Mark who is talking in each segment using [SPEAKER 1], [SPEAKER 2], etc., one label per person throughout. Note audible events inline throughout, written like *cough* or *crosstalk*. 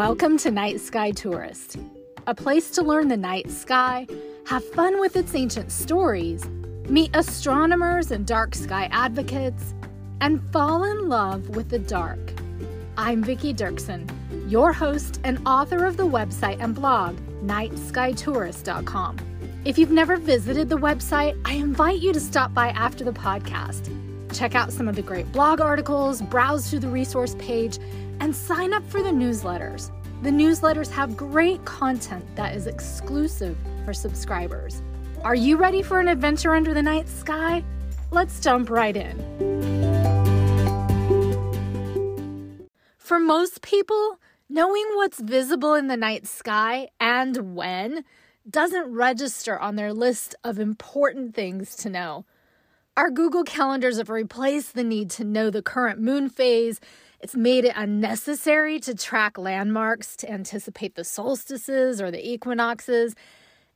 [SPEAKER 1] Welcome to Night Sky Tourist, a place to learn the night sky, have fun with its ancient stories, meet astronomers and dark sky advocates, and fall in love with the dark. I'm Vicki Dirksen, your host and author of the website and blog nightskytourist.com. If you've never visited the website, I invite you to stop by after the podcast. Check out some of the great blog articles, browse through the resource page, and sign up for the newsletters. The newsletters have great content that is exclusive for subscribers. Are you ready for an adventure under the night sky? Let's jump right in. For most people, knowing what's visible in the night sky and when doesn't register on their list of important things to know. Our Google calendars have replaced the need to know the current moon phase. It's made it unnecessary to track landmarks to anticipate the solstices or the equinoxes.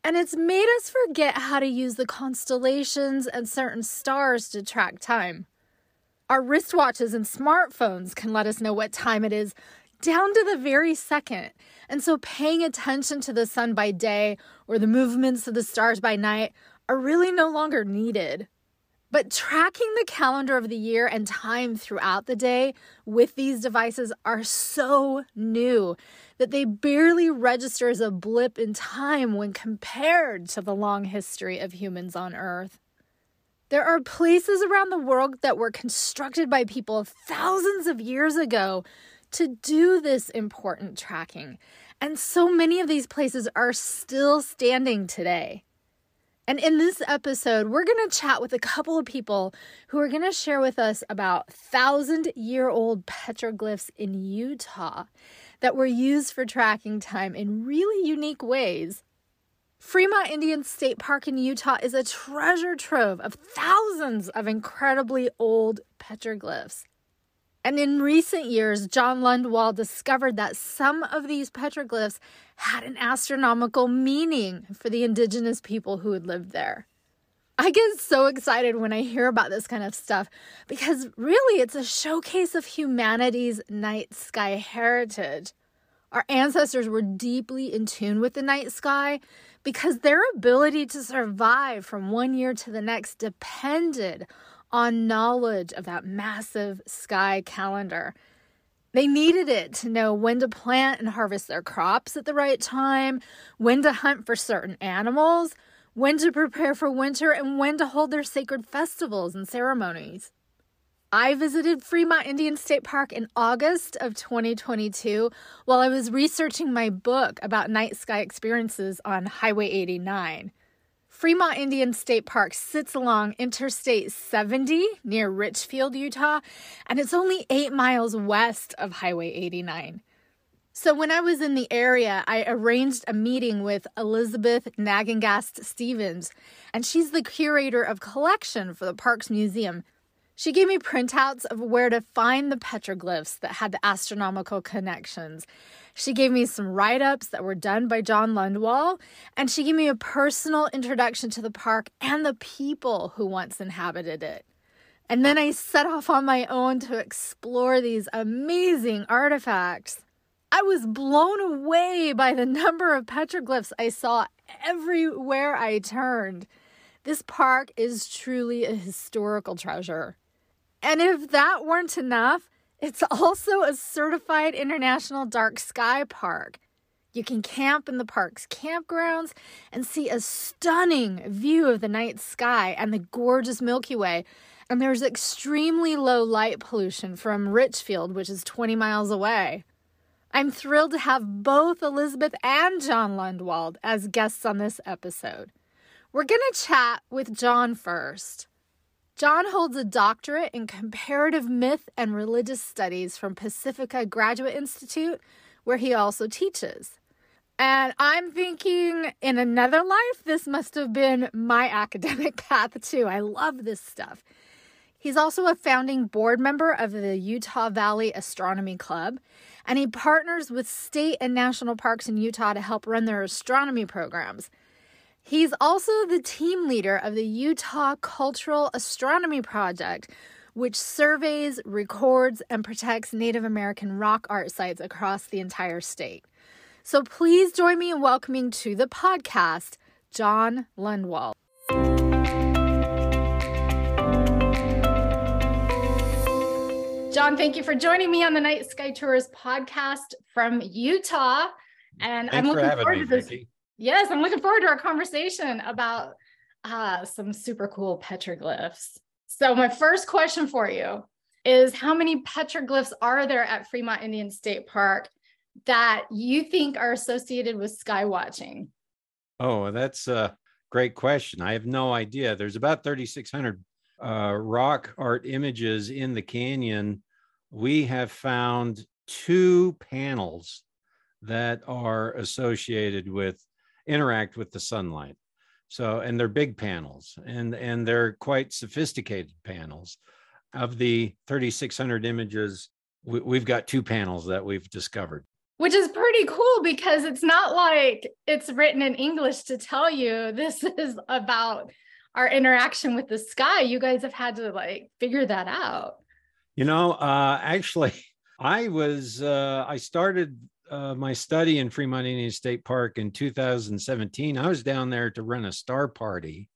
[SPEAKER 1] And it's made us forget how to use the constellations and certain stars to track time. Our wristwatches and smartphones can let us know what time it is down to the very second. And so paying attention to the sun by day or the movements of the stars by night are really no longer needed. But tracking the calendar of the year and time throughout the day with these devices are so new that they barely register as a blip in time when compared to the long history of humans on Earth. There are places around the world that were constructed by people thousands of years ago to do this important tracking. And so many of these places are still standing today. And in this episode, we're going to chat with a couple of people who are going to share with us about thousand year old petroglyphs in Utah that were used for tracking time in really unique ways. Fremont Indian State Park in Utah is a treasure trove of thousands of incredibly old petroglyphs. And in recent years, John Lundwall discovered that some of these petroglyphs had an astronomical meaning for the indigenous people who had lived there. I get so excited when I hear about this kind of stuff because really it's a showcase of humanity's night sky heritage. Our ancestors were deeply in tune with the night sky because their ability to survive from one year to the next depended on knowledge of that massive sky calendar. They needed it to know when to plant and harvest their crops at the right time, when to hunt for certain animals, when to prepare for winter, and when to hold their sacred festivals and ceremonies. I visited Fremont Indian State Park in August of 2022 while I was researching my book about night sky experiences on Highway 89. Fremont Indian State Park sits along Interstate 70 near Richfield, Utah, and it's only eight miles west of Highway 89. So, when I was in the area, I arranged a meeting with Elizabeth Nagengast Stevens, and she's the curator of collection for the park's museum. She gave me printouts of where to find the petroglyphs that had the astronomical connections. She gave me some write ups that were done by John Lundwall, and she gave me a personal introduction to the park and the people who once inhabited it. And then I set off on my own to explore these amazing artifacts. I was blown away by the number of petroglyphs I saw everywhere I turned. This park is truly a historical treasure. And if that weren't enough, it's also a certified international dark sky park. You can camp in the park's campgrounds and see a stunning view of the night sky and the gorgeous Milky Way. And there's extremely low light pollution from Richfield, which is 20 miles away. I'm thrilled to have both Elizabeth and John Lundwall as guests on this episode. We're going to chat with John first. John holds a doctorate in comparative myth and religious studies from Pacifica Graduate Institute, where he also teaches. And I'm thinking in another life, this must have been my *laughs* academic path too. I love this stuff. He's also a founding board member of the Utah Valley Astronomy Club, and he partners with state and national parks in Utah to help run their astronomy programs. He's also the team leader of the Utah Cultural Astronomy Project, which surveys, records, and protects Native American rock art sites across the entire state. So please join me in welcoming to the podcast John Lundwall. John, thank you for joining me on the Night Sky Tourist podcast from Utah.
[SPEAKER 2] And Thanks I'm looking forward me, to this. Vicki.
[SPEAKER 1] Yes, I'm looking forward to our conversation about uh, some super cool petroglyphs. So, my first question for you is How many petroglyphs are there at Fremont Indian State Park that you think are associated with sky watching?
[SPEAKER 2] Oh, that's a great question. I have no idea. There's about 3,600 uh, rock art images in the canyon we have found two panels that are associated with interact with the sunlight. So and they're big panels and and they're quite sophisticated panels. Of the 3600 images we, we've got two panels that we've discovered.
[SPEAKER 1] Which is pretty cool because it's not like it's written in english to tell you this *laughs* is about our interaction with the sky. You guys have had to like figure that out.
[SPEAKER 2] You know, uh, actually, *laughs* I was uh, I started uh, my study in Fremont Indian State Park in 2017. I was down there to run a star party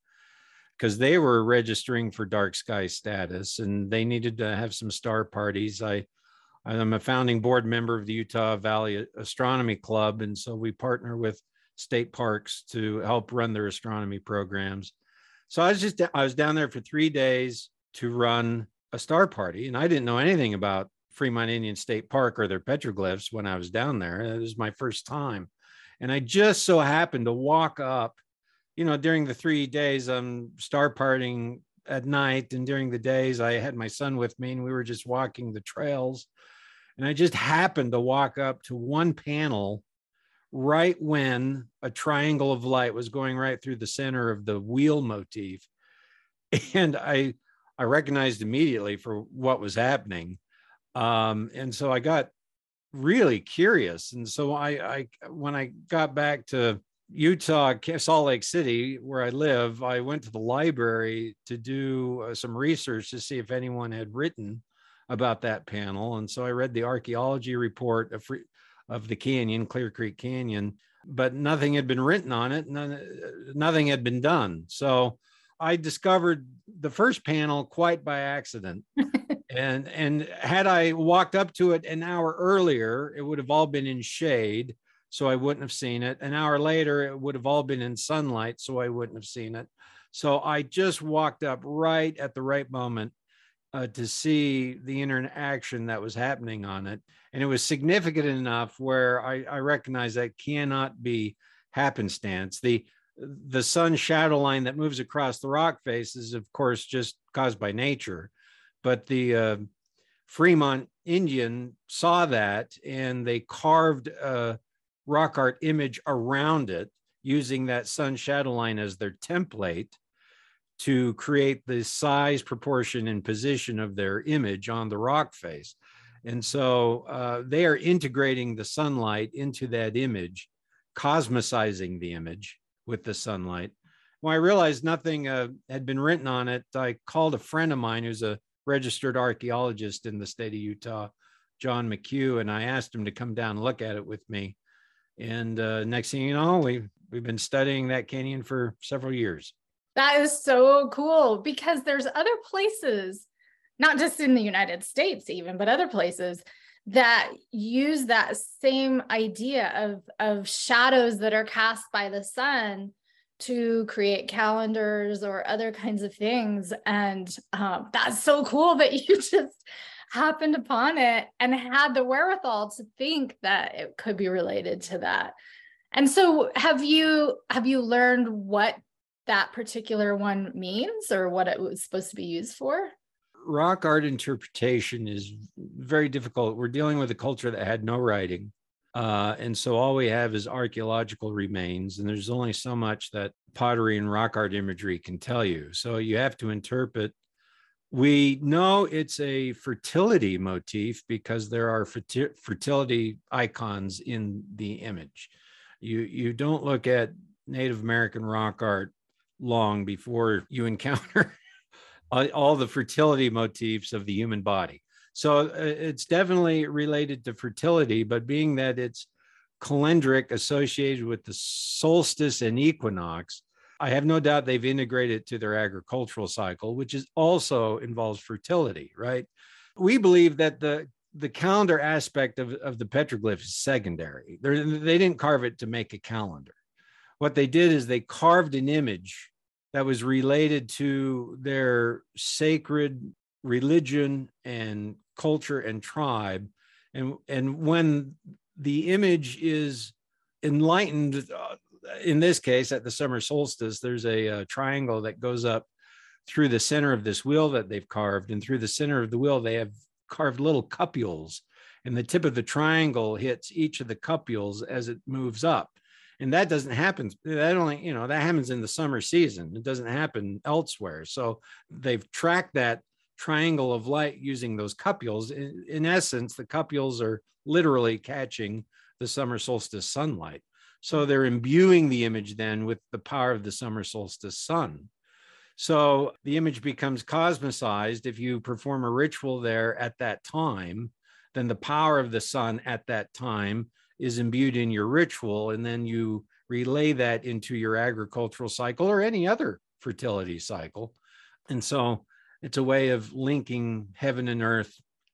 [SPEAKER 2] because they were registering for dark sky status and they needed to have some star parties. I I'm a founding board member of the Utah Valley Astronomy Club, and so we partner with state parks to help run their astronomy programs. So I was just I was down there for three days to run a star party, and I didn't know anything about Fremont Indian State Park or their petroglyphs when I was down there. It was my first time. And I just so happened to walk up, you know, during the three days I'm star partying at night, and during the days I had my son with me, and we were just walking the trails. And I just happened to walk up to one panel right when a triangle of light was going right through the center of the wheel motif. *laughs* And I I recognized immediately for what was happening. Um, and so I got really curious. And so I, I, when I got back to Utah, Salt Lake City, where I live, I went to the library to do uh, some research to see if anyone had written about that panel. And so I read the archaeology report of, of the canyon, Clear Creek Canyon, but nothing had been written on it. None, nothing had been done. So I discovered the first panel quite by accident. *laughs* and and had I walked up to it an hour earlier, it would have all been in shade, so I wouldn't have seen it. An hour later, it would have all been in sunlight, so I wouldn't have seen it. So I just walked up right at the right moment uh, to see the interaction that was happening on it. And it was significant enough where I, I recognize that cannot be happenstance. The the sun shadow line that moves across the rock face is, of course, just caused by nature. But the uh, Fremont Indian saw that and they carved a rock art image around it using that sun shadow line as their template to create the size, proportion, and position of their image on the rock face. And so uh, they are integrating the sunlight into that image, cosmicizing the image with the sunlight. When I realized nothing uh, had been written on it, I called a friend of mine who's a registered archaeologist in the state of Utah, John McHugh, and I asked him to come down and look at it with me. And uh, next thing you know, we we've been studying that canyon for several years.
[SPEAKER 1] That is so cool because there's other places, not just in the United States, even, but other places that use that same idea of of shadows that are cast by the sun to create calendars or other kinds of things and um, that's so cool that *laughs* you just happened upon it and had the wherewithal to think that it could be related to that and so have you have you learned what that particular one means or what it was supposed to be used for
[SPEAKER 2] rock art interpretation is very difficult. We're dealing with a culture that had no writing. Uh, and so all we have is archaeological remains, and there's only so much that pottery and rock art imagery can tell you. So you have to interpret. We know it's a fertility motif because there are fertility icons in the image. You you don't look at Native American rock art long before you *laughs* encounter all, all the fertility motifs of the human body. So uh, it's definitely related to fertility, but being that it's calendric associated with the solstice and equinox, I have no doubt they've integrated it to their agricultural cycle, which is also involves fertility, right? We believe that the the calendar aspect of, of the petroglyph is secondary. They're, they didn't carve it to make a calendar. What they did is they carved an image that was related to their sacred religion and culture and tribe. And, and when the image is enlightened uh, in this case, at the summer solstice, there's a, a, triangle that goes up through the center of this wheel that they've carved. And through the center of the wheel, they have carved little cupules. And the tip of the triangle hits each of the cupules as it moves up. And that doesn't happen. That only, you know, that happens in the summer season. It doesn't happen elsewhere. So they've tracked that triangle of light using those cupules. In, in essence, the cupules are literally catching the summer solstice sunlight. So they're imbuing the image then with the power of the summer solstice sun. So the image becomes cosmicized. If you perform a ritual there at that time, then the power of the sun at that time is imbued in your ritual. And then you relay that into your agricultural cycle or any other fertility cycle. And so it's a way of linking heaven and earth,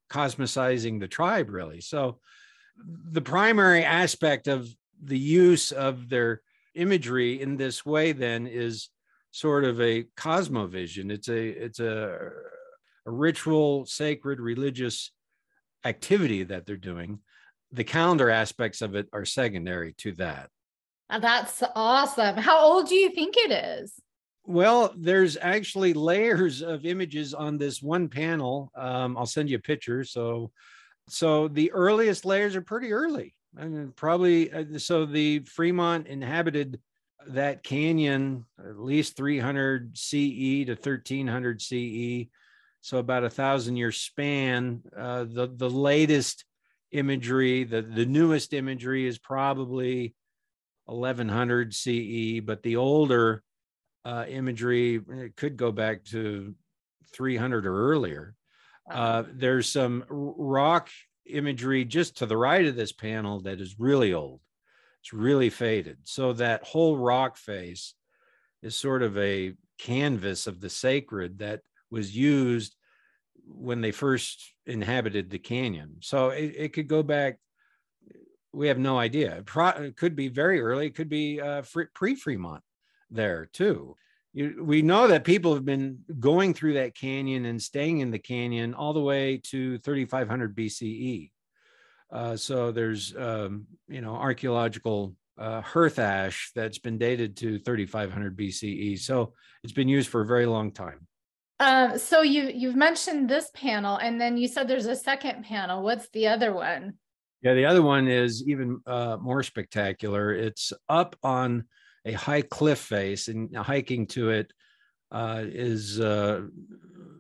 [SPEAKER 2] cosmicizing the tribe, really. So the primary aspect of the use of their imagery in this way then is sort of a cosmovision. It's a it's a, a ritual sacred religious activity that they're doing. The calendar aspects of it are secondary to that.
[SPEAKER 1] That's awesome. How old do you think it is
[SPEAKER 2] well there's actually layers of images on this one panel. Um, i'll send you a picture. So so the earliest layers are pretty early. I mean, probably uh, so the Fremont inhabited that canyon at least 300 CE to 1300 CE, so about a thousand year span. Uh, the the latest imagery, the the newest imagery is probably 1100 CE, but the older uh, imagery it could go back to 300 or earlier. Uh, there's some rock imagery just to the right of this panel that is really old. It's really faded. So that whole rock face is sort of a canvas of the sacred that was used when they first inhabited the canyon. So it, it could go back. We have no idea. It could be very early. It could be uh, pre Fremont there too you, we know that people have been going through that canyon and staying in the canyon all the way to 3500 BCE. Uh, so there's, um, you know, archaeological uh, hearth ash that's been dated to 3500 BCE. So it's been used for a very long time.
[SPEAKER 1] Um, so you you've mentioned this panel, and then you said there's a second panel. What's the other one?
[SPEAKER 2] Yeah, the other one is even uh, more spectacular. It's up on a high cliff face, and hiking to it uh, is, uh,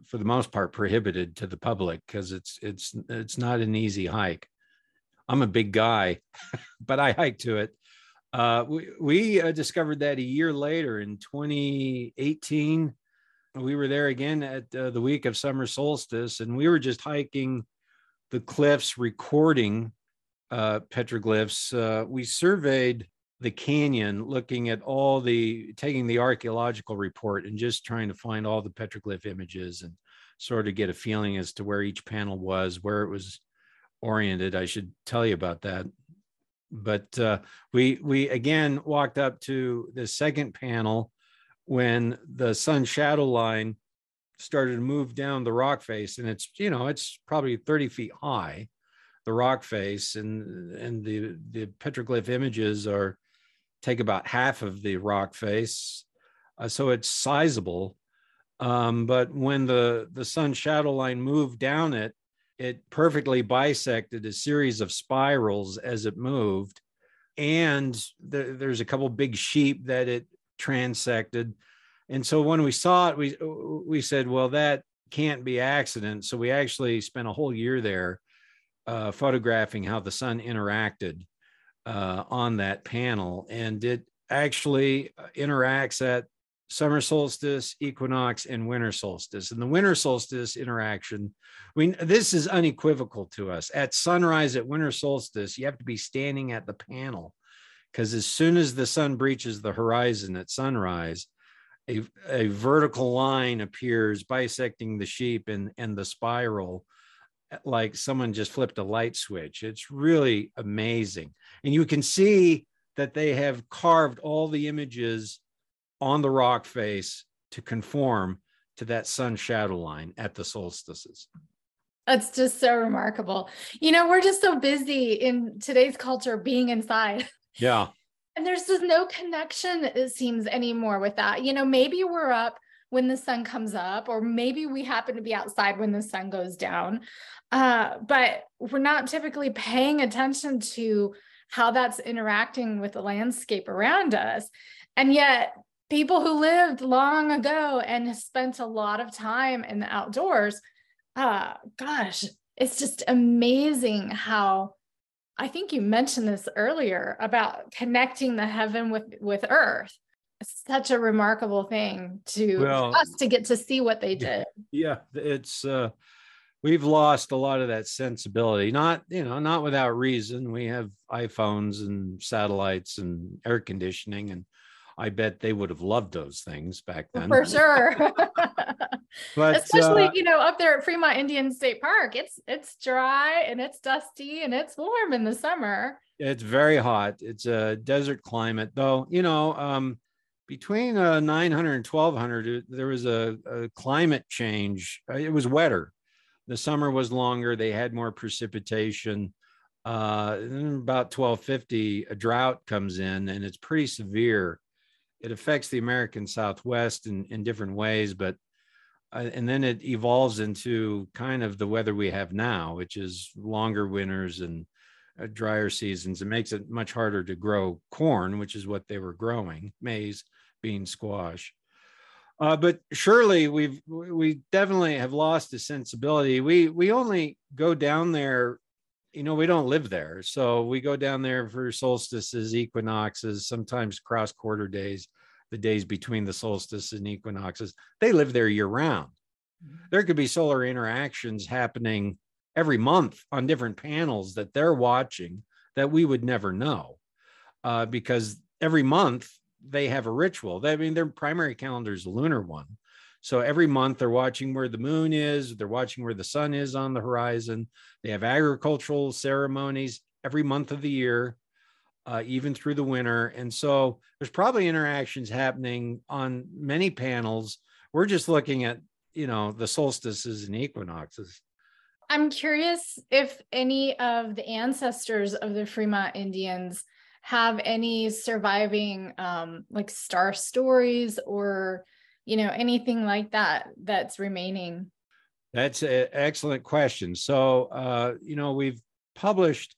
[SPEAKER 2] for the most part, prohibited to the public because it's it's it's not an easy hike. I'm a big guy, *laughs* but I hike to it. Uh, we we uh, discovered that a year later in 2018. We were there again at uh, the week of summer solstice, and we were just hiking the cliffs, recording uh, petroglyphs. Uh, we surveyed the canyon looking at all the taking the archaeological report and just trying to find all the petroglyph images and sort of get a feeling as to where each panel was where it was oriented i should tell you about that. But uh, we we again walked up to the second panel when the sun shadow line started to move down the rock face and it's you know it's probably 30 feet high the rock face and and the the petroglyph images are take about half of the rock face. Uh, so it's sizable. Um, but when the, the sun shadow line moved down it, it perfectly bisected a series of spirals as it moved. And th- there's a couple big sheep that it transected. And so when we saw it, we we said, well, that can't be accident. So we actually spent a whole year there uh, photographing how the sun interacted uh, on that panel, and it actually uh, interacts at summer solstice, equinox, and winter solstice. And the winter solstice interaction, I mean, this is unequivocal to us. At sunrise at winter solstice, you have to be standing at the panel because as soon as the sun breaches the horizon at sunrise, a, a vertical line appears bisecting the sheep and, and the spiral like someone just flipped a light switch. It's really amazing. And you can see that they have carved all the images on the rock face to conform to that sun shadow line at the solstices.
[SPEAKER 1] That's just so remarkable. You know, we're just so busy in today's culture being inside. *laughs*
[SPEAKER 2] Yeah.
[SPEAKER 1] And there's just no connection, it seems, anymore with that. You know, maybe we're up when the sun comes up, or maybe we happen to be outside when the sun goes down. Uh, but we're not typically paying attention to how that's interacting with the landscape around us. And yet, people who lived long ago and spent a lot of time in the outdoors, uh, gosh, it's just amazing how I think you mentioned this earlier about connecting the heaven with with earth. It's such a remarkable thing to well, us to get to see what they did.
[SPEAKER 2] Yeah, it's uh we've lost a lot of that sensibility. Not you know not without reason. We have iphones and satellites and air conditioning and i bet they would have loved those things back then.
[SPEAKER 1] For sure. *laughs* But especially uh, you know up there at fremont indian state park it's it's dry and it's dusty and it's warm in the summer.
[SPEAKER 2] It's very hot. It's a desert climate though. You know um between uh, 900 and 1200 there was a, a climate change. It was wetter the summer was longer. They had more precipitation. Uh, about 1250, a drought comes in and it's pretty severe. It affects the American Southwest in, in different ways, but uh, and then it evolves into kind of the weather we have now, which is longer winters and uh, drier seasons. It makes it much harder to grow corn, which is what they were growing, maize, bean, squash. Uh, but surely we've we definitely have lost the sensibility. We we only go down there, you know, we don't live there, so we go down there for solstices, equinoxes, sometimes cross quarter days, the days between the solstice and equinoxes. They live there year round. Mm-hmm. There could be solar interactions happening every month on different panels that they're watching that we would never know, uh, because every month they have a ritual. They, I mean, their primary calendar is lunar one. So every month they're watching where the moon is, they're watching where the sun is on the horizon. They have agricultural ceremonies every month of the year, uh, even through the winter. And so there's probably interactions happening on many panels. We're just looking at, you know, the solstices and equinoxes.
[SPEAKER 1] I'm curious if any of the ancestors of the Fremont Indians have any surviving um, like star stories or you know anything like that that's remaining?
[SPEAKER 2] That's an excellent question. So uh, you know we've published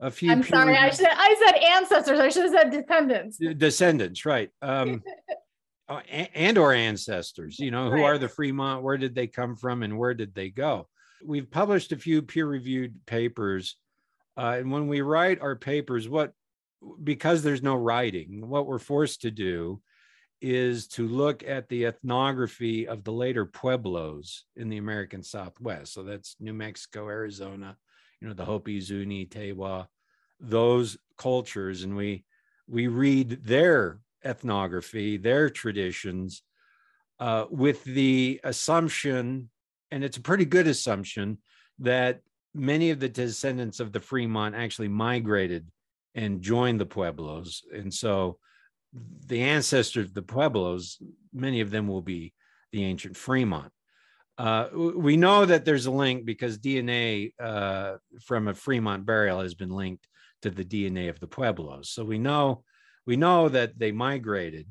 [SPEAKER 2] a few
[SPEAKER 1] i'm sorry i said i said ancestors i should have said descendants.
[SPEAKER 2] Descendants right um, *laughs* uh, and or ancestors you know who right. are the fremont where did they come from and where did they go? We've published a few peer reviewed papers uh, and when we write our papers what because there's no writing, what we're forced to do is to look at the ethnography of the later pueblos in the American Southwest. So that's New Mexico, Arizona, you know, the Hopi, Zuni, Tewa, those cultures, and we we read their ethnography, their traditions, uh, with the assumption, and it's a pretty good assumption that many of the descendants of the Fremont actually migrated and joined the Pueblos. And so the ancestors of the Pueblos, many of them will be the ancient Fremont. Uh, we know that there's a link because DNA uh, from a Fremont burial has been linked to the DNA of the Pueblos. So we know we know that they migrated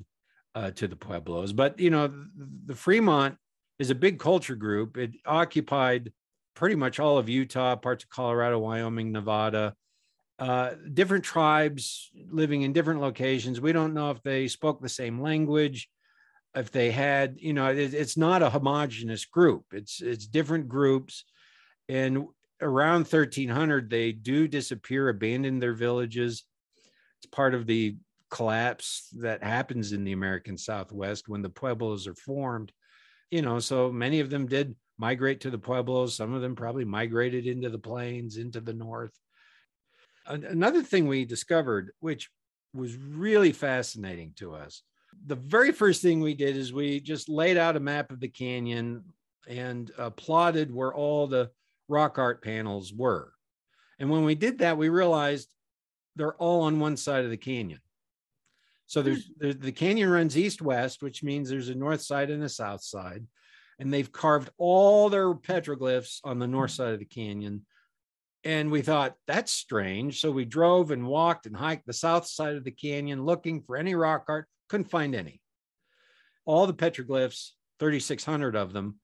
[SPEAKER 2] uh, to the Pueblos. But you know, the, the Fremont is a big culture group. It occupied pretty much all of Utah, parts of Colorado, Wyoming, Nevada, uh, different tribes living in different locations. We don't know if they spoke the same language, if they had, you know, it, it's not a homogenous group. It's it's different groups, and around 1300 they do disappear, abandon their villages. It's part of the collapse that happens in the American Southwest when the pueblos are formed. You know, so many of them did migrate to the pueblos. Some of them probably migrated into the plains, into the north. Another thing we discovered, which was really fascinating to us, the very first thing we did is we just laid out a map of the canyon and uh, plotted where all the rock art panels were. And when we did that, we realized they're all on one side of the canyon. So there's, hmm. there's the canyon runs east west, which means there's a north side and a south side. And they've carved all their petroglyphs on the north side of the canyon. And we thought that's strange. So we drove and walked and hiked the south side of the canyon looking for any rock art, couldn't find any. All the petroglyphs, 3,600 of them,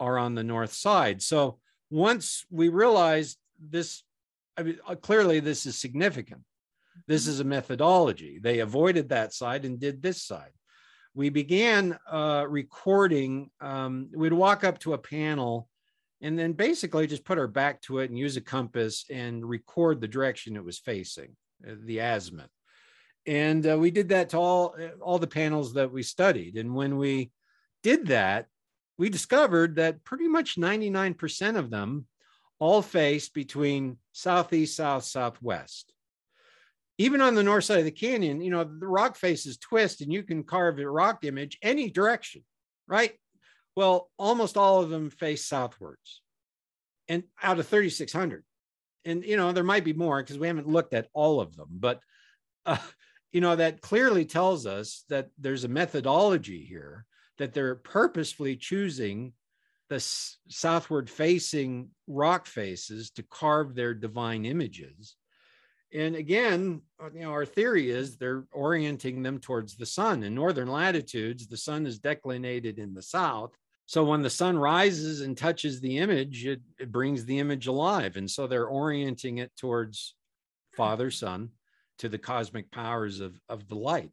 [SPEAKER 2] are on the north side. So once we realized this, I mean, uh, clearly this is significant. This is a methodology. They avoided that side and did this side. We began uh, recording. Um, we'd walk up to a panel and then basically just put our back to it and use a compass and record the direction it was facing, uh, the azimuth. And uh, we did that to all, uh, all the panels that we studied. And when we did that, we discovered that pretty much 99% of them all face between southeast, south, southwest. Even on the north side of the canyon, you know, the rock faces twist and you can carve a rock image any direction, right? Well, almost all of them face southwards and out of 3,600. And, you know, there might be more because we haven't looked at all of them, but, uh, you know, that clearly tells us that there's a methodology here that they're purposefully choosing the southward facing rock faces to carve their divine images. And again, uh, you know, our theory is they're orienting them towards the sun. In northern latitudes, the sun is declinated in the south. So when the sun rises and touches the image, it, it brings the image alive. And so they're orienting it towards Father, Sun, to the cosmic powers of, of the light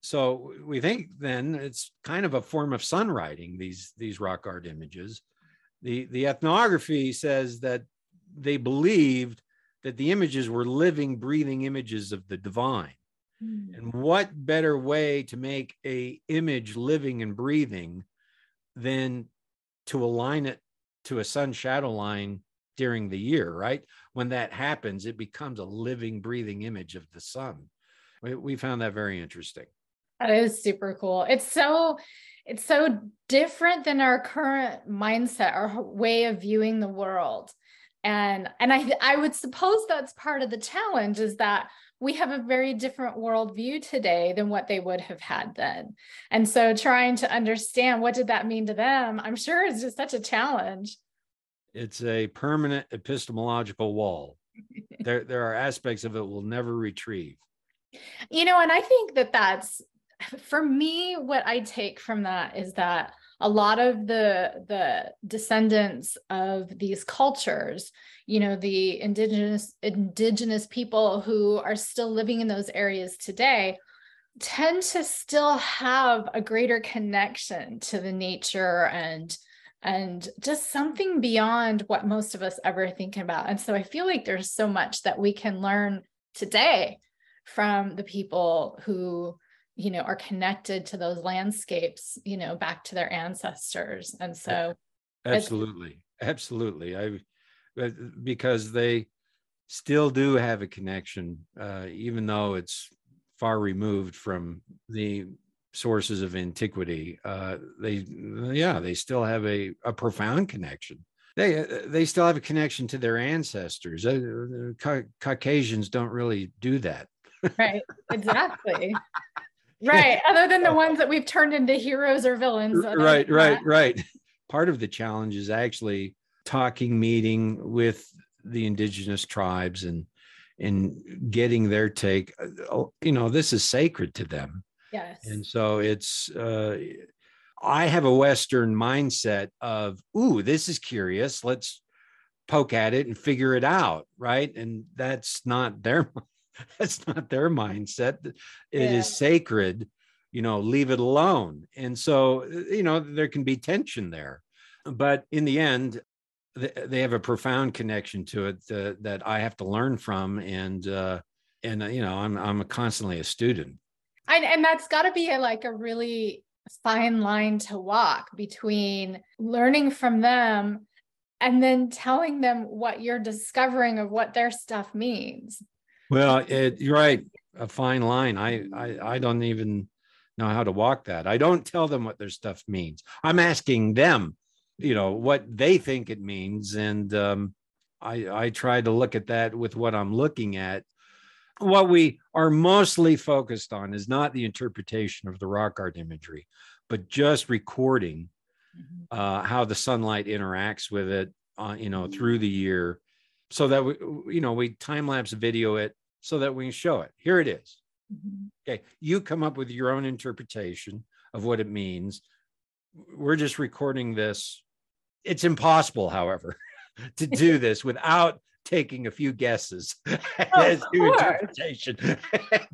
[SPEAKER 2] so we think then it's kind of a form of sun writing these these rock art images the the ethnography says that they believed that the images were living breathing images of the divine mm. and what better way to make a image living and breathing than to align it to a sun shadow line during the year right when that happens it becomes a living breathing image of the sun we, we found that very interesting
[SPEAKER 1] that is super cool. It's so it's so different than our current mindset, our way of viewing the world. And and I I would suppose that's part of the challenge is that we have a very different worldview today than what they would have had then. And so trying to understand what did that mean to them, I'm sure is just such a challenge.
[SPEAKER 2] It's a permanent epistemological wall. *laughs* there, there are aspects of it we'll never retrieve.
[SPEAKER 1] You know, and I think that that's for me, what I take from that is that a lot of the the descendants of these cultures you know the indigenous indigenous people who are still living in those areas today tend to still have a greater connection to the nature and and just something beyond what most of us ever think about. And so i feel like there's so much that we can learn today from the people who you know are connected to those landscapes you know back to their ancestors. And so
[SPEAKER 2] absolutely absolutely. I uh, because they still do have a connection uh, even though it's far removed from the sources of antiquity uh, they yeah they still have a, a profound connection. They uh, they still have a connection to their ancestors. Uh, Ca- caucasians don't really do that.
[SPEAKER 1] Right exactly right *laughs* other than the ones that we've turned into heroes or villains
[SPEAKER 2] right right right. Part of the challenge is actually talking meeting with the indigenous tribes and and getting their take. Oh, you know this is sacred to them.
[SPEAKER 1] Yes.
[SPEAKER 2] And so it's uh i have a western mindset of ooh this is curious. Let's poke at it and figure it out right? And that's not their *laughs* *laughs* that's not their mindset. It yeah. is sacred you know leave it alone. And so you know there can be tension there. But in the end they have a profound connection to it that, that i have to learn from. And uh and uh, you know i'm i'm constantly a student.
[SPEAKER 1] And, and that's got to be a, like a really fine line to walk between learning from them and then telling them what you're discovering of what their stuff means.
[SPEAKER 2] Well, it, you're right. A fine line. I, I I don't even know how to walk that. I don't tell them what their stuff means. I'm asking them, you know, what they think it means, and um, I I try to look at that with what I'm looking at. What we are mostly focused on is not the interpretation of the rock art imagery, but just recording mm-hmm. uh, how the sunlight interacts with it, uh, you know, through the year, so that we, you know, we time lapse video it so that we can show it. Here it is. Mm-hmm. Okay, you come up with your own interpretation of what it means. We're just recording this. It's impossible, however, *laughs* to do *laughs* this without taking a few guesses *laughs* as to interpretation.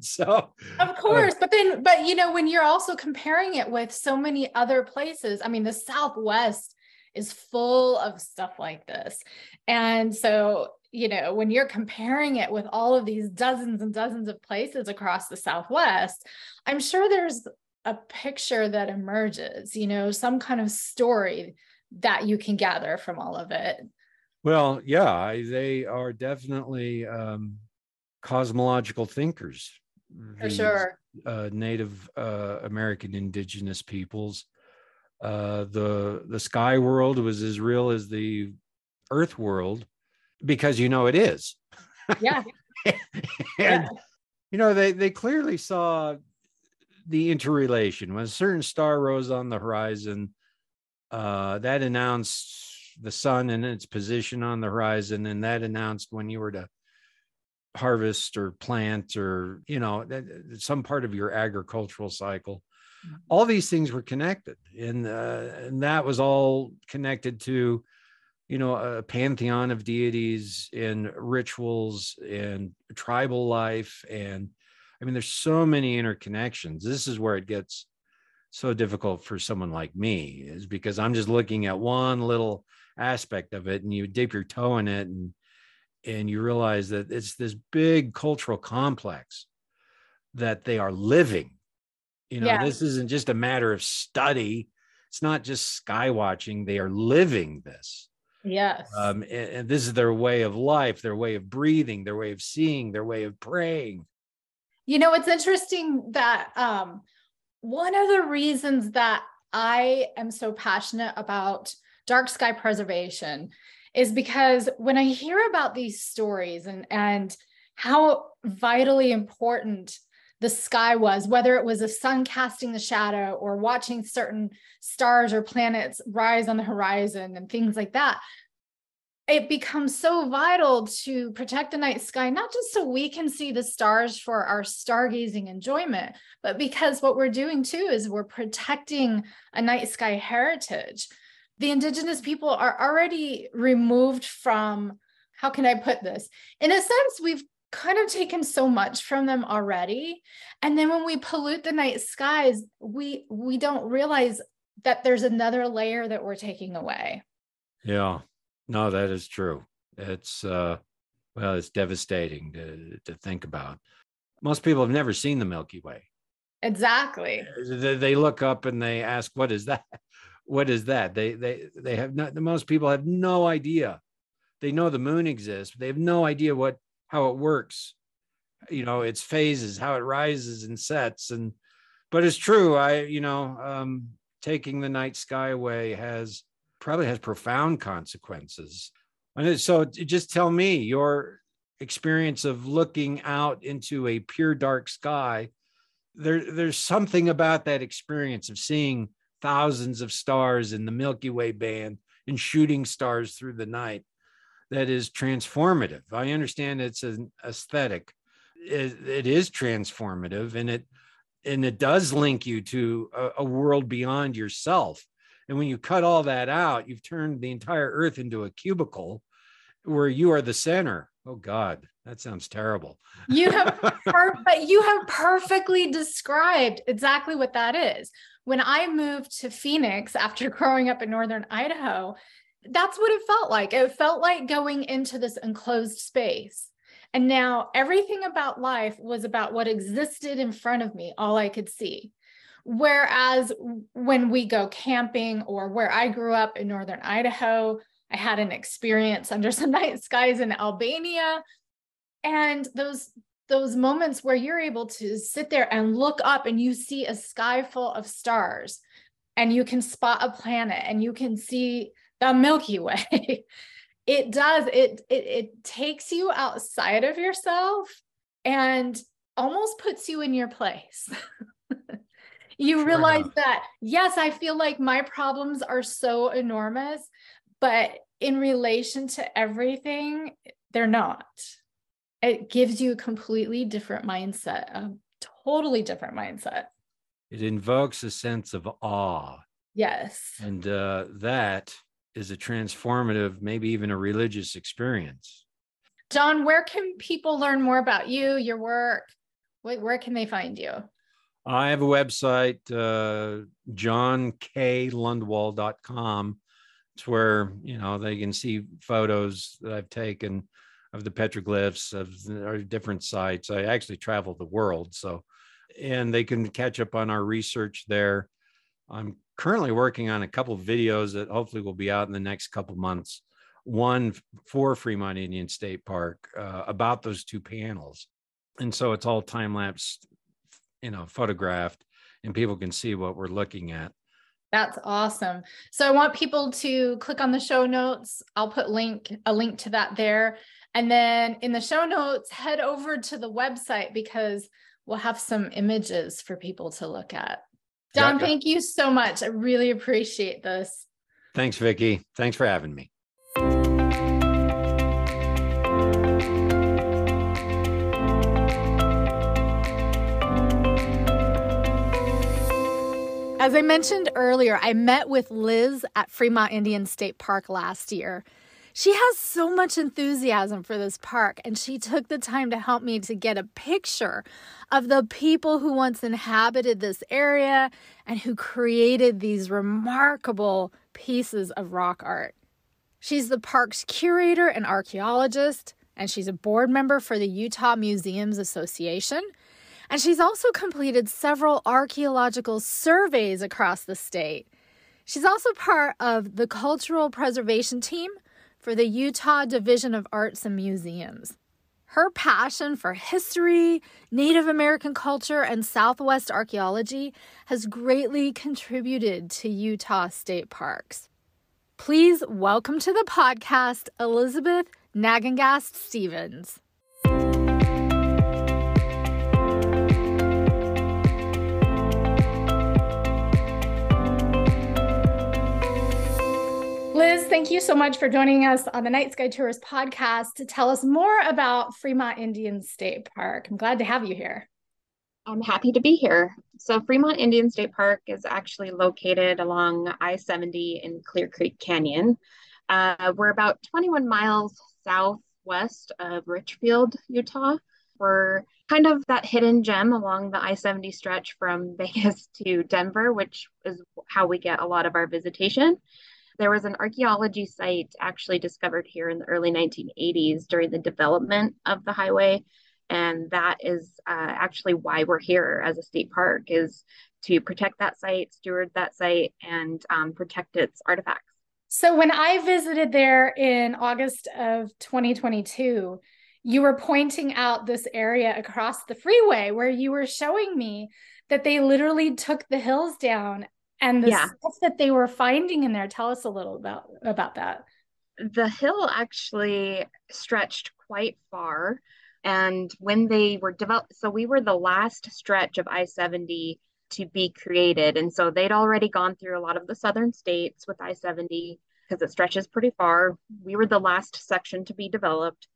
[SPEAKER 2] so
[SPEAKER 1] of uh, course, uh, but then but you know when you're also comparing it with so many other places, I mean the Southwest is full of stuff like this. And so, you know, when you're comparing it with all of these dozens and dozens of places across the Southwest, I'm sure there's a picture that emerges, you know, some kind of story that you can gather from all of it.
[SPEAKER 2] Well, yeah, they are definitely um, cosmological thinkers.
[SPEAKER 1] For these, sure.
[SPEAKER 2] Uh, Native uh, American indigenous peoples. Uh, the the sky world was as real as the earth world because you know it is.
[SPEAKER 1] Yeah. *laughs*
[SPEAKER 2] and yeah. you know they they clearly saw the interrelation when a certain star rose on the horizon. Uh, that announced the sun and its position on the horizon, and that announced when you were to harvest or plant or you know some part of your agricultural cycle. All these things were connected and uh, and that was all connected to you know a pantheon of deities and rituals and tribal life and i mean there's so many interconnections. This is where it gets so difficult for someone like me is because i'm just looking at one little aspect of it and you dip your toe in it and and you realize that it's this big cultural complex that they are living you know yeah. this isn't just a matter of study. It's not just sky watching. They are living this.
[SPEAKER 1] Yes.
[SPEAKER 2] Um, and, and this is their way of life their way of breathing their way of seeing their way of praying.
[SPEAKER 1] You know it's interesting that um, one of the reasons that i am so passionate about dark sky preservation is because when I hear about these stories and, and how vitally important the sky was, whether it was a sun casting the shadow or watching certain stars or planets rise on the horizon and things like that, it becomes so vital to protect the night sky, not just so we can see the stars for our stargazing enjoyment, but because what we're doing too is we're protecting a night sky heritage. The indigenous people are already removed from how can i put this? In a sense we've kind of taken so much from them already. And then when we pollute the night skies we we don't realize that there's another layer that we're taking away.
[SPEAKER 2] Yeah. No that is true. It's uh well it's devastating to to think about. Most people have never seen the milky way.
[SPEAKER 1] Exactly.
[SPEAKER 2] They, they look up and they ask what is that? *laughs* What is that? They they they have not. The most people have no idea. They know the moon exists, but they have no idea what how it works. You know, its phases, how it rises and sets, and but it's true. I you know, um, taking the night sky away has probably has profound consequences. And so, just tell me your experience of looking out into a pure dark sky. There, there's something about that experience of seeing thousands of stars in the Milky Way band and shooting stars through the night that is transformative. I understand it's an aesthetic. it, it is transformative and it and it does link you to a, a world beyond yourself. And when you cut all that out, you've turned the entire earth into a cubicle where you are the center. Oh God, that sounds terrible.
[SPEAKER 1] You have *laughs* per- you have perfectly described exactly what that is when I moved to Phoenix after *laughs* growing up in northern Idaho, that's what it felt like. It felt like going into this enclosed space. And now everything about life was about what existed in front of me, all I could see. Whereas when we go camping or where I grew up in Northern Idaho, I had an experience under *laughs* some night skies in Albania. And those those moments where you're able to sit there and look up and you see a sky full of stars and you can spot a planet and you can see the Milky Way. *laughs* it does it, it it takes you outside of yourself and almost puts you in your place. *laughs* you sure realize enough. that yes, I feel like my problems are so enormous, but in relation to everything, they're not. It gives you a completely different mindset, a totally different mindset.
[SPEAKER 2] It invokes a sense of awe.
[SPEAKER 1] Yes.
[SPEAKER 2] And uh, that is a transformative, maybe even a religious experience.
[SPEAKER 1] John, where can people learn more about you, your work? Where can they find you?
[SPEAKER 2] I have a website, uh, johnklundwall.com. It's where, you know, they can see photos that I've taken of the petroglyphs of our different sites. I actually travel the world. So, and they can catch up on our research there. I'm currently working on a couple videos that hopefully will be out in the next couple months. One for Fremont Indian State Park uh, about those two panels. And so it's all time lapse, you know, photographed, and people can see what we're looking at.
[SPEAKER 1] That's awesome. So I want people to click on the show notes. I'll put link a link to that there. And then in the show notes, head over to the website because we'll have some images for people to look at. Don, yeah. thank you so much. I really appreciate this.
[SPEAKER 2] Thanks, Vicki. Thanks for having me.
[SPEAKER 1] As I mentioned earlier, I met with Liz at Fremont Indian State Park last year. She has so much enthusiasm for this park, and she took the time to help me to get a picture of the people who once inhabited this area and who created these remarkable pieces of rock art. She's the park's curator and archaeologist, and she's a board member for the Utah Museums Association. And she's also completed several archaeological surveys across the state. She's also part of the cultural preservation team for the Utah Division of Arts and Museums. Her passion for history, Native American culture, and Southwest archaeology has greatly contributed to Utah state parks. Please welcome to the podcast Elizabeth Nagengast Stevens. So much for joining us on the Night Sky Tourist podcast to tell us more about Fremont Indian State Park. I'm glad to have you here.
[SPEAKER 3] I'm happy to be here. So, Fremont Indian State Park is actually located along I 70 in Clear Creek Canyon. Uh, we're about 21 miles southwest of Richfield, Utah. We're kind of that hidden gem along the I 70 stretch from *laughs* Vegas to Denver, which is how we get a lot of our visitation. There was an archaeology site actually discovered here in the early 1980s during the development of the highway. And that is uh, actually why we're here as a state park is to protect that site, steward that site, and um, protect its artifacts.
[SPEAKER 1] So when I visited there in August of 2022, you were pointing out this area across the freeway where you were showing me that they literally took the hills down and the yeah. stuff that they were finding in there tell us a little about about that.
[SPEAKER 3] The hill actually stretched quite far. And when they were developed so we were the last stretch of i-70 to be created. And so they'd already gone through a lot of the southern states with i-70 because it stretches pretty far. We were the last section to be developed.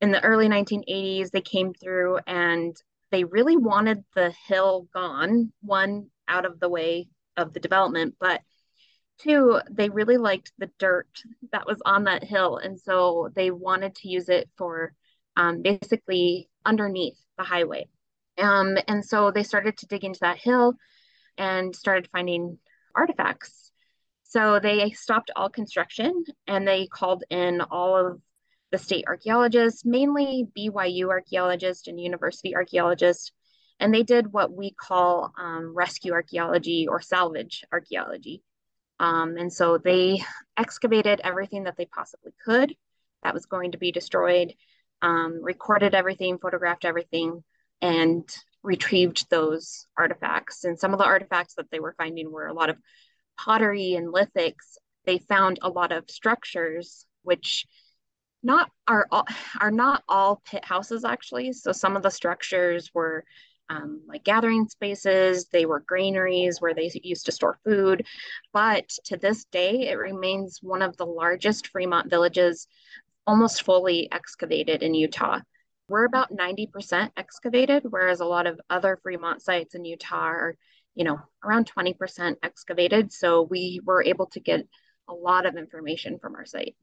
[SPEAKER 3] In the early 1980s they came through and they really wanted the hill gone one out of the way of the development, but two, they really liked the dirt that was on that hill. And so they wanted to use it for um, basically underneath the highway. Um, and so they started to dig into that hill and started finding artifacts. So they stopped all construction and they called in all of the state archaeologists, mainly BYU archaeologists and university archaeologists, and they did what we call um, rescue archaeology or salvage archaeology. Um, and so they excavated everything that they possibly could that was going to be destroyed, um, recorded everything, photographed everything, and retrieved those artifacts. And some of the artifacts that they were finding were a lot of pottery and lithics. They found a lot of structures, which not are all, are not all pit houses actually. So some of the structures were um, like gathering spaces. They were granaries where they used to store food. But to this day, it remains one of the largest Fremont villages, almost fully excavated in Utah. We're about 90% excavated, whereas a lot of other Fremont sites in Utah are, you know, around 20% excavated. So we were able to get a lot of information from our site.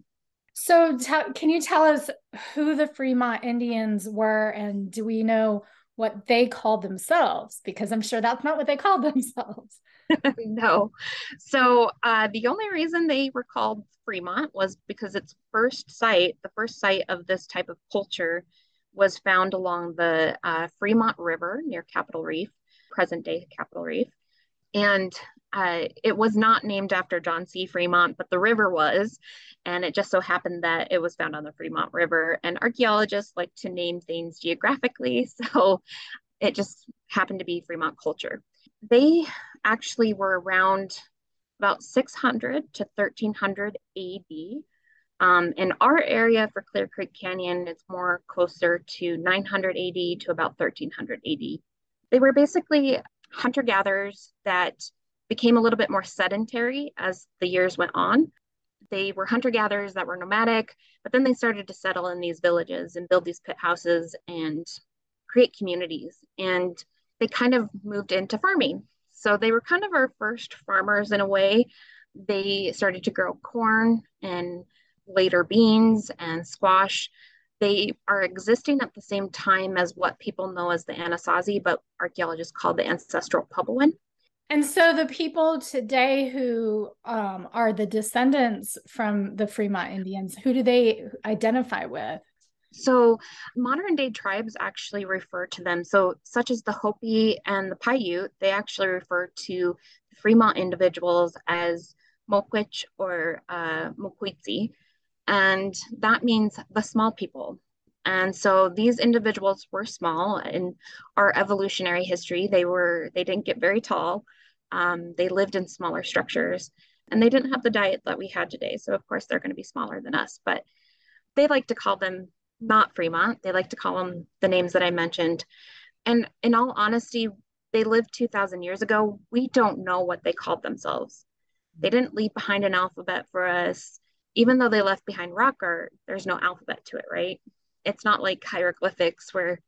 [SPEAKER 1] So, t- can you tell us who the Fremont Indians were, and do we know what they called themselves? Because I'm sure that's not what they called *laughs* themselves. *laughs*
[SPEAKER 3] no. So, uh, the only reason they were called Fremont was because its first site, the first site of this type of culture, was found along the uh, Fremont River near Capitol Reef, present day Capitol Reef. And uh, it was not named after John C. Fremont, but the river was. And it just so happened that it was found on the Fremont River. And archaeologists like to name things geographically. *laughs* So it just happened to be Fremont culture. They actually were around about 600 to 1300 AD. Um, in our area for Clear Creek Canyon, it's more closer to 900 AD to about 1300 AD. They were basically hunter gatherers that became a little bit more sedentary as the years went on. They were hunter gatherers that were nomadic, but then they started to settle in these villages and build these pit houses and create communities. And they kind of moved into farming. So they were kind of our first farmers in a way. They started to grow corn and later beans and squash. They are existing at the same time as what people know as the Anasazi, but archaeologists call the ancestral Puebloan.
[SPEAKER 1] And so the people today who um, are the descendants from the Fremont Indians, who do they identify with?
[SPEAKER 3] So modern day tribes actually refer to them. So such as the Hopi and the Paiute, they actually refer to Fremont individuals as Mokwitch or uh. And that means the small people. And so these individuals were small in our evolutionary history. They were, they didn't get very tall. Um, they lived in smaller structures and they didn't have the diet that we had today. So of course they're going to be smaller than us, but they like to call them not Fremont. They like to call them the names that I mentioned. And in all honesty, they lived 2000 years ago. We don't know what they called themselves. They didn't leave behind an alphabet for us. Even though they left behind rock art, there's no alphabet to it, right? it's not like hieroglyphics where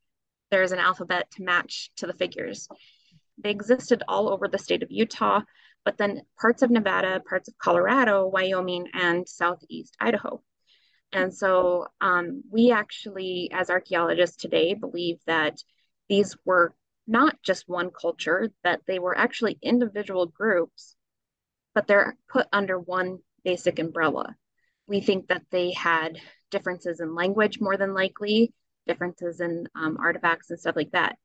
[SPEAKER 3] there's an alphabet to match to the figures. They existed all over the state of Utah, but then parts of Nevada, parts of Colorado, Wyoming, and southeast Idaho. And so um, we actually, as archaeologists today, believe that these were not just one culture, that they were actually individual groups, but they're put under one basic umbrella. We think that they had differences in language more than likely, differences in um, artifacts and stuff like that.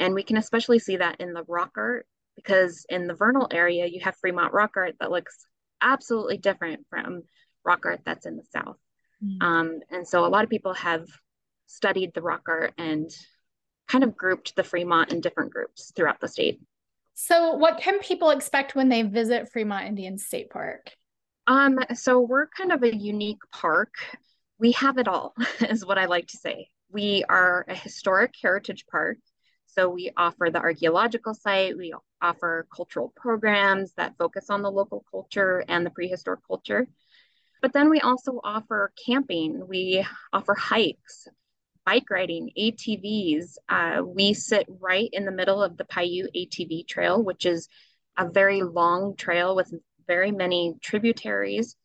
[SPEAKER 3] And we can especially see that in the rock art because in the Vernal area, you have Fremont rock art that looks absolutely different from rock art that's in the south. Mm. Um, and so a lot of people have studied the rock art and kind of grouped the Fremont in different groups throughout the state.
[SPEAKER 1] So, what can people expect when they visit Fremont Indian State Park?
[SPEAKER 3] Um, so we're kind of a unique park we have it all, *laughs* is what I like to say. We are a historic heritage park. So we offer the archaeological site, we offer cultural programs that focus on the local culture and the prehistoric culture. But then we also offer camping, we offer hikes, bike riding, ATVs. Uh, we sit right in the middle of the Paiute ATV trail, which is a very long trail with very many tributaries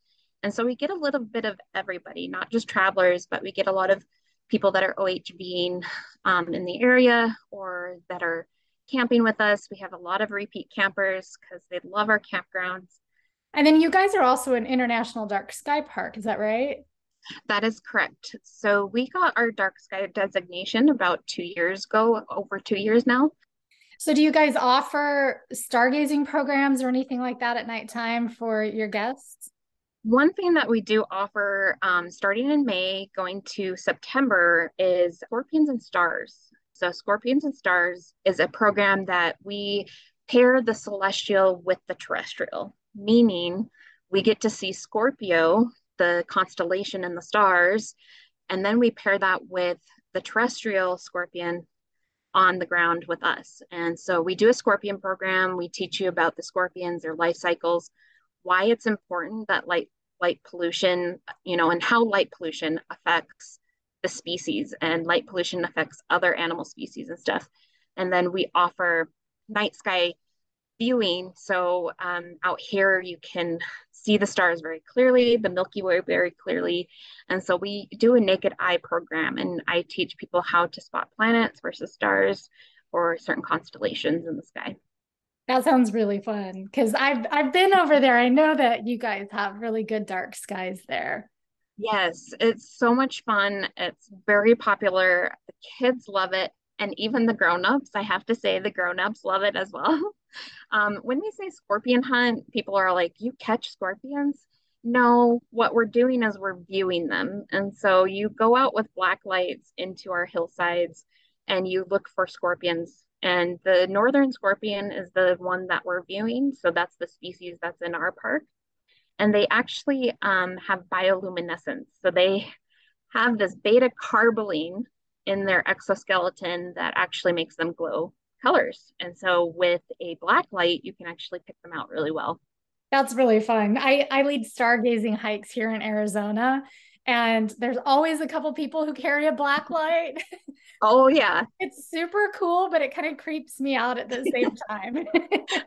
[SPEAKER 3] and so we get a little bit of everybody, not just travelers, but we get a lot of people that are OHVing um, in the area or that are camping with us. We have a lot of repeat campers because they love our campgrounds.
[SPEAKER 1] And then you guys are also an international dark sky park, is that right?
[SPEAKER 3] That is correct. So we got our dark sky designation about two years ago, over two years now.
[SPEAKER 1] So do you guys offer stargazing programs or anything like that at nighttime for your guests?
[SPEAKER 3] One thing that we do offer um, starting in May, going to September, is Scorpions and Stars. So, Scorpions and Stars is a program that we pair the celestial with the terrestrial, meaning we get to see Scorpio, the constellation and the stars, and then we pair that with the terrestrial scorpion on the ground with us. And so we do a scorpion program. We teach you about the scorpions, their life cycles, why it's important that light light pollution, you know, and how light pollution affects the species and light pollution affects other animal species and stuff. And then we offer night sky viewing. So um, out here, you can see the stars very clearly, the Milky Way very clearly. And so we do a naked eye program, and I teach people how to spot planets versus stars or certain constellations in the sky.
[SPEAKER 1] That sounds really fun because I've I've been over there. I know that you guys have really good dark skies there.
[SPEAKER 3] Yes, it's so much fun. It's very popular. The kids love it. And even the grown-ups, I have to say the grown-ups love it as well. *laughs* Um, when we say scorpion hunt, people are like, you catch scorpions? No, what we're doing is we're viewing them. And so you go out with black lights into our hillsides and you look for scorpions and the northern scorpion is the one that we're viewing. So that's the species that's in our park. And they actually um, have bioluminescence. So they have this beta carboline in their exoskeleton that actually makes them glow colors. And so with a black light, you can actually pick them out really well.
[SPEAKER 1] That's really fun. I, I lead stargazing hikes here in Arizona, and there's always a couple people who carry a black light. *laughs*
[SPEAKER 3] Oh yeah.
[SPEAKER 1] It's super cool, but it kind of creeps me out at the *laughs* same time.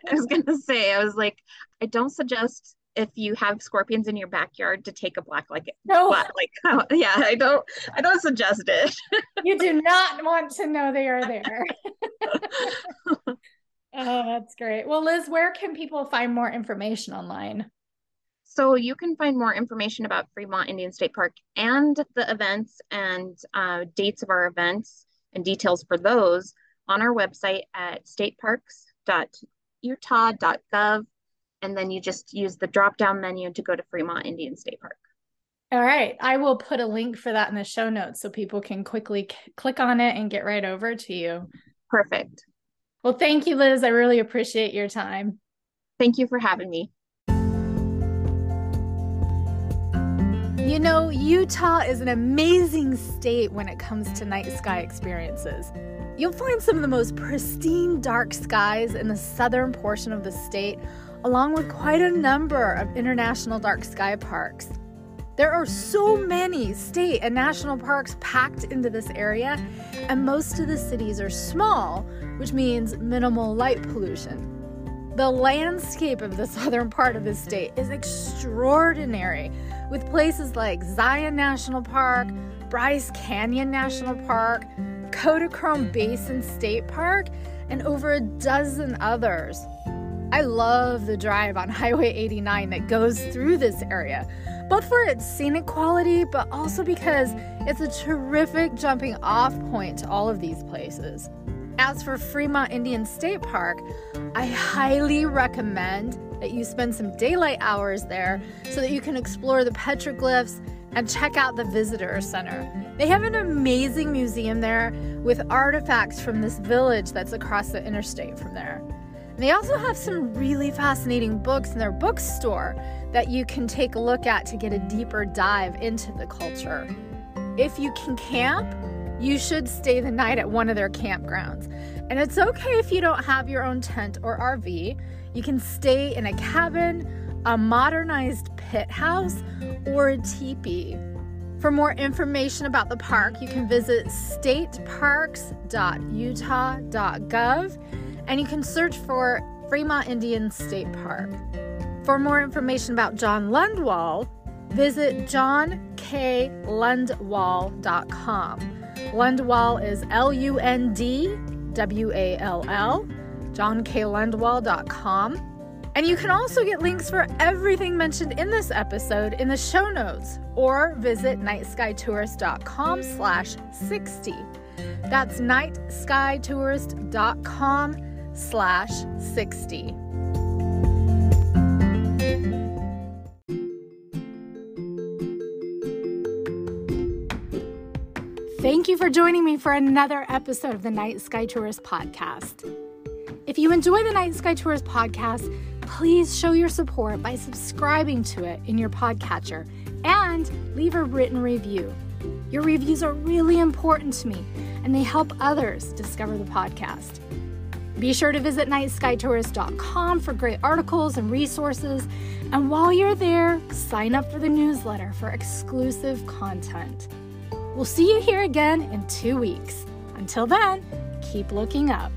[SPEAKER 3] I was going to say I was like I don't suggest if you have scorpions in your backyard to take a black like no black, like *laughs* oh, yeah i don't i don't suggest it
[SPEAKER 1] you do not want to know they are there oh that's great well liz where can people find more information online
[SPEAKER 3] so you can find more information about Fremont Indian State Park and the events and uh, dates of our events and details for those on our website at stateparks.utah.gov. And then you just use the drop down menu to go to Fremont Indian State Park.
[SPEAKER 1] All right. I will put a link for that in the show notes so people can quickly c- click on it and get right over to you.
[SPEAKER 3] Perfect.
[SPEAKER 1] Well, thank you, Liz. I really appreciate your time.
[SPEAKER 3] Thank you for having me.
[SPEAKER 1] You know, Utah is an amazing state when it comes to night sky experiences. You'll find some of the most pristine dark skies in the southern portion of the state, along with quite a number of international dark sky parks. There are so many state and national parks packed into this area, and most of the cities are small, which means minimal light pollution. The landscape of the *laughs* southern part of the state is extraordinary with places like Zion National Park, Bryce Canyon National Park, Kodachrome Basin State Park, and over a dozen others. I love the drive on *laughs* Highway 89 that goes through this area, both for its scenic quality, but also because it's a terrific jumping off point to all of these places. As for Fremont Indian State Park, I highly recommend that you spend some daylight hours there so that you can explore the petroglyphs and check out the visitor center. They have an amazing museum there with artifacts from this village that's across the interstate from there. And they also have some really fascinating books in their bookstore that you can take a look at to get a deeper dive into the culture. If you can camp, you should stay the night at one of their campgrounds. And it's okay if you don't have your own tent or RV. You can stay in a cabin, a modernized pit house, or a teepee. For more information about the park, you can visit stateparks.utah.gov and you can search for Fremont Indian State Park. For more information about John Lundwall, visit johnkLundwall.com. Lundwall is L U N D W A L L, johnkLundwall.com. And you can also get links for everything mentioned in this episode in the show notes or visit nightskytourist.com slash 60. That's nightskytourist.com slash 60. Thank you for joining me for another episode of the Night Sky Tourist podcast. If you enjoy the Night Sky Tourist podcast, please show your support by subscribing to it in your podcatcher and leave a written review. Your reviews are really important to me and they help others discover the podcast. Be sure to visit nightskytourist.com for great articles and resources. And while you're there, sign up for the newsletter for exclusive content. We'll see you here again in two weeks. Until then, keep looking up.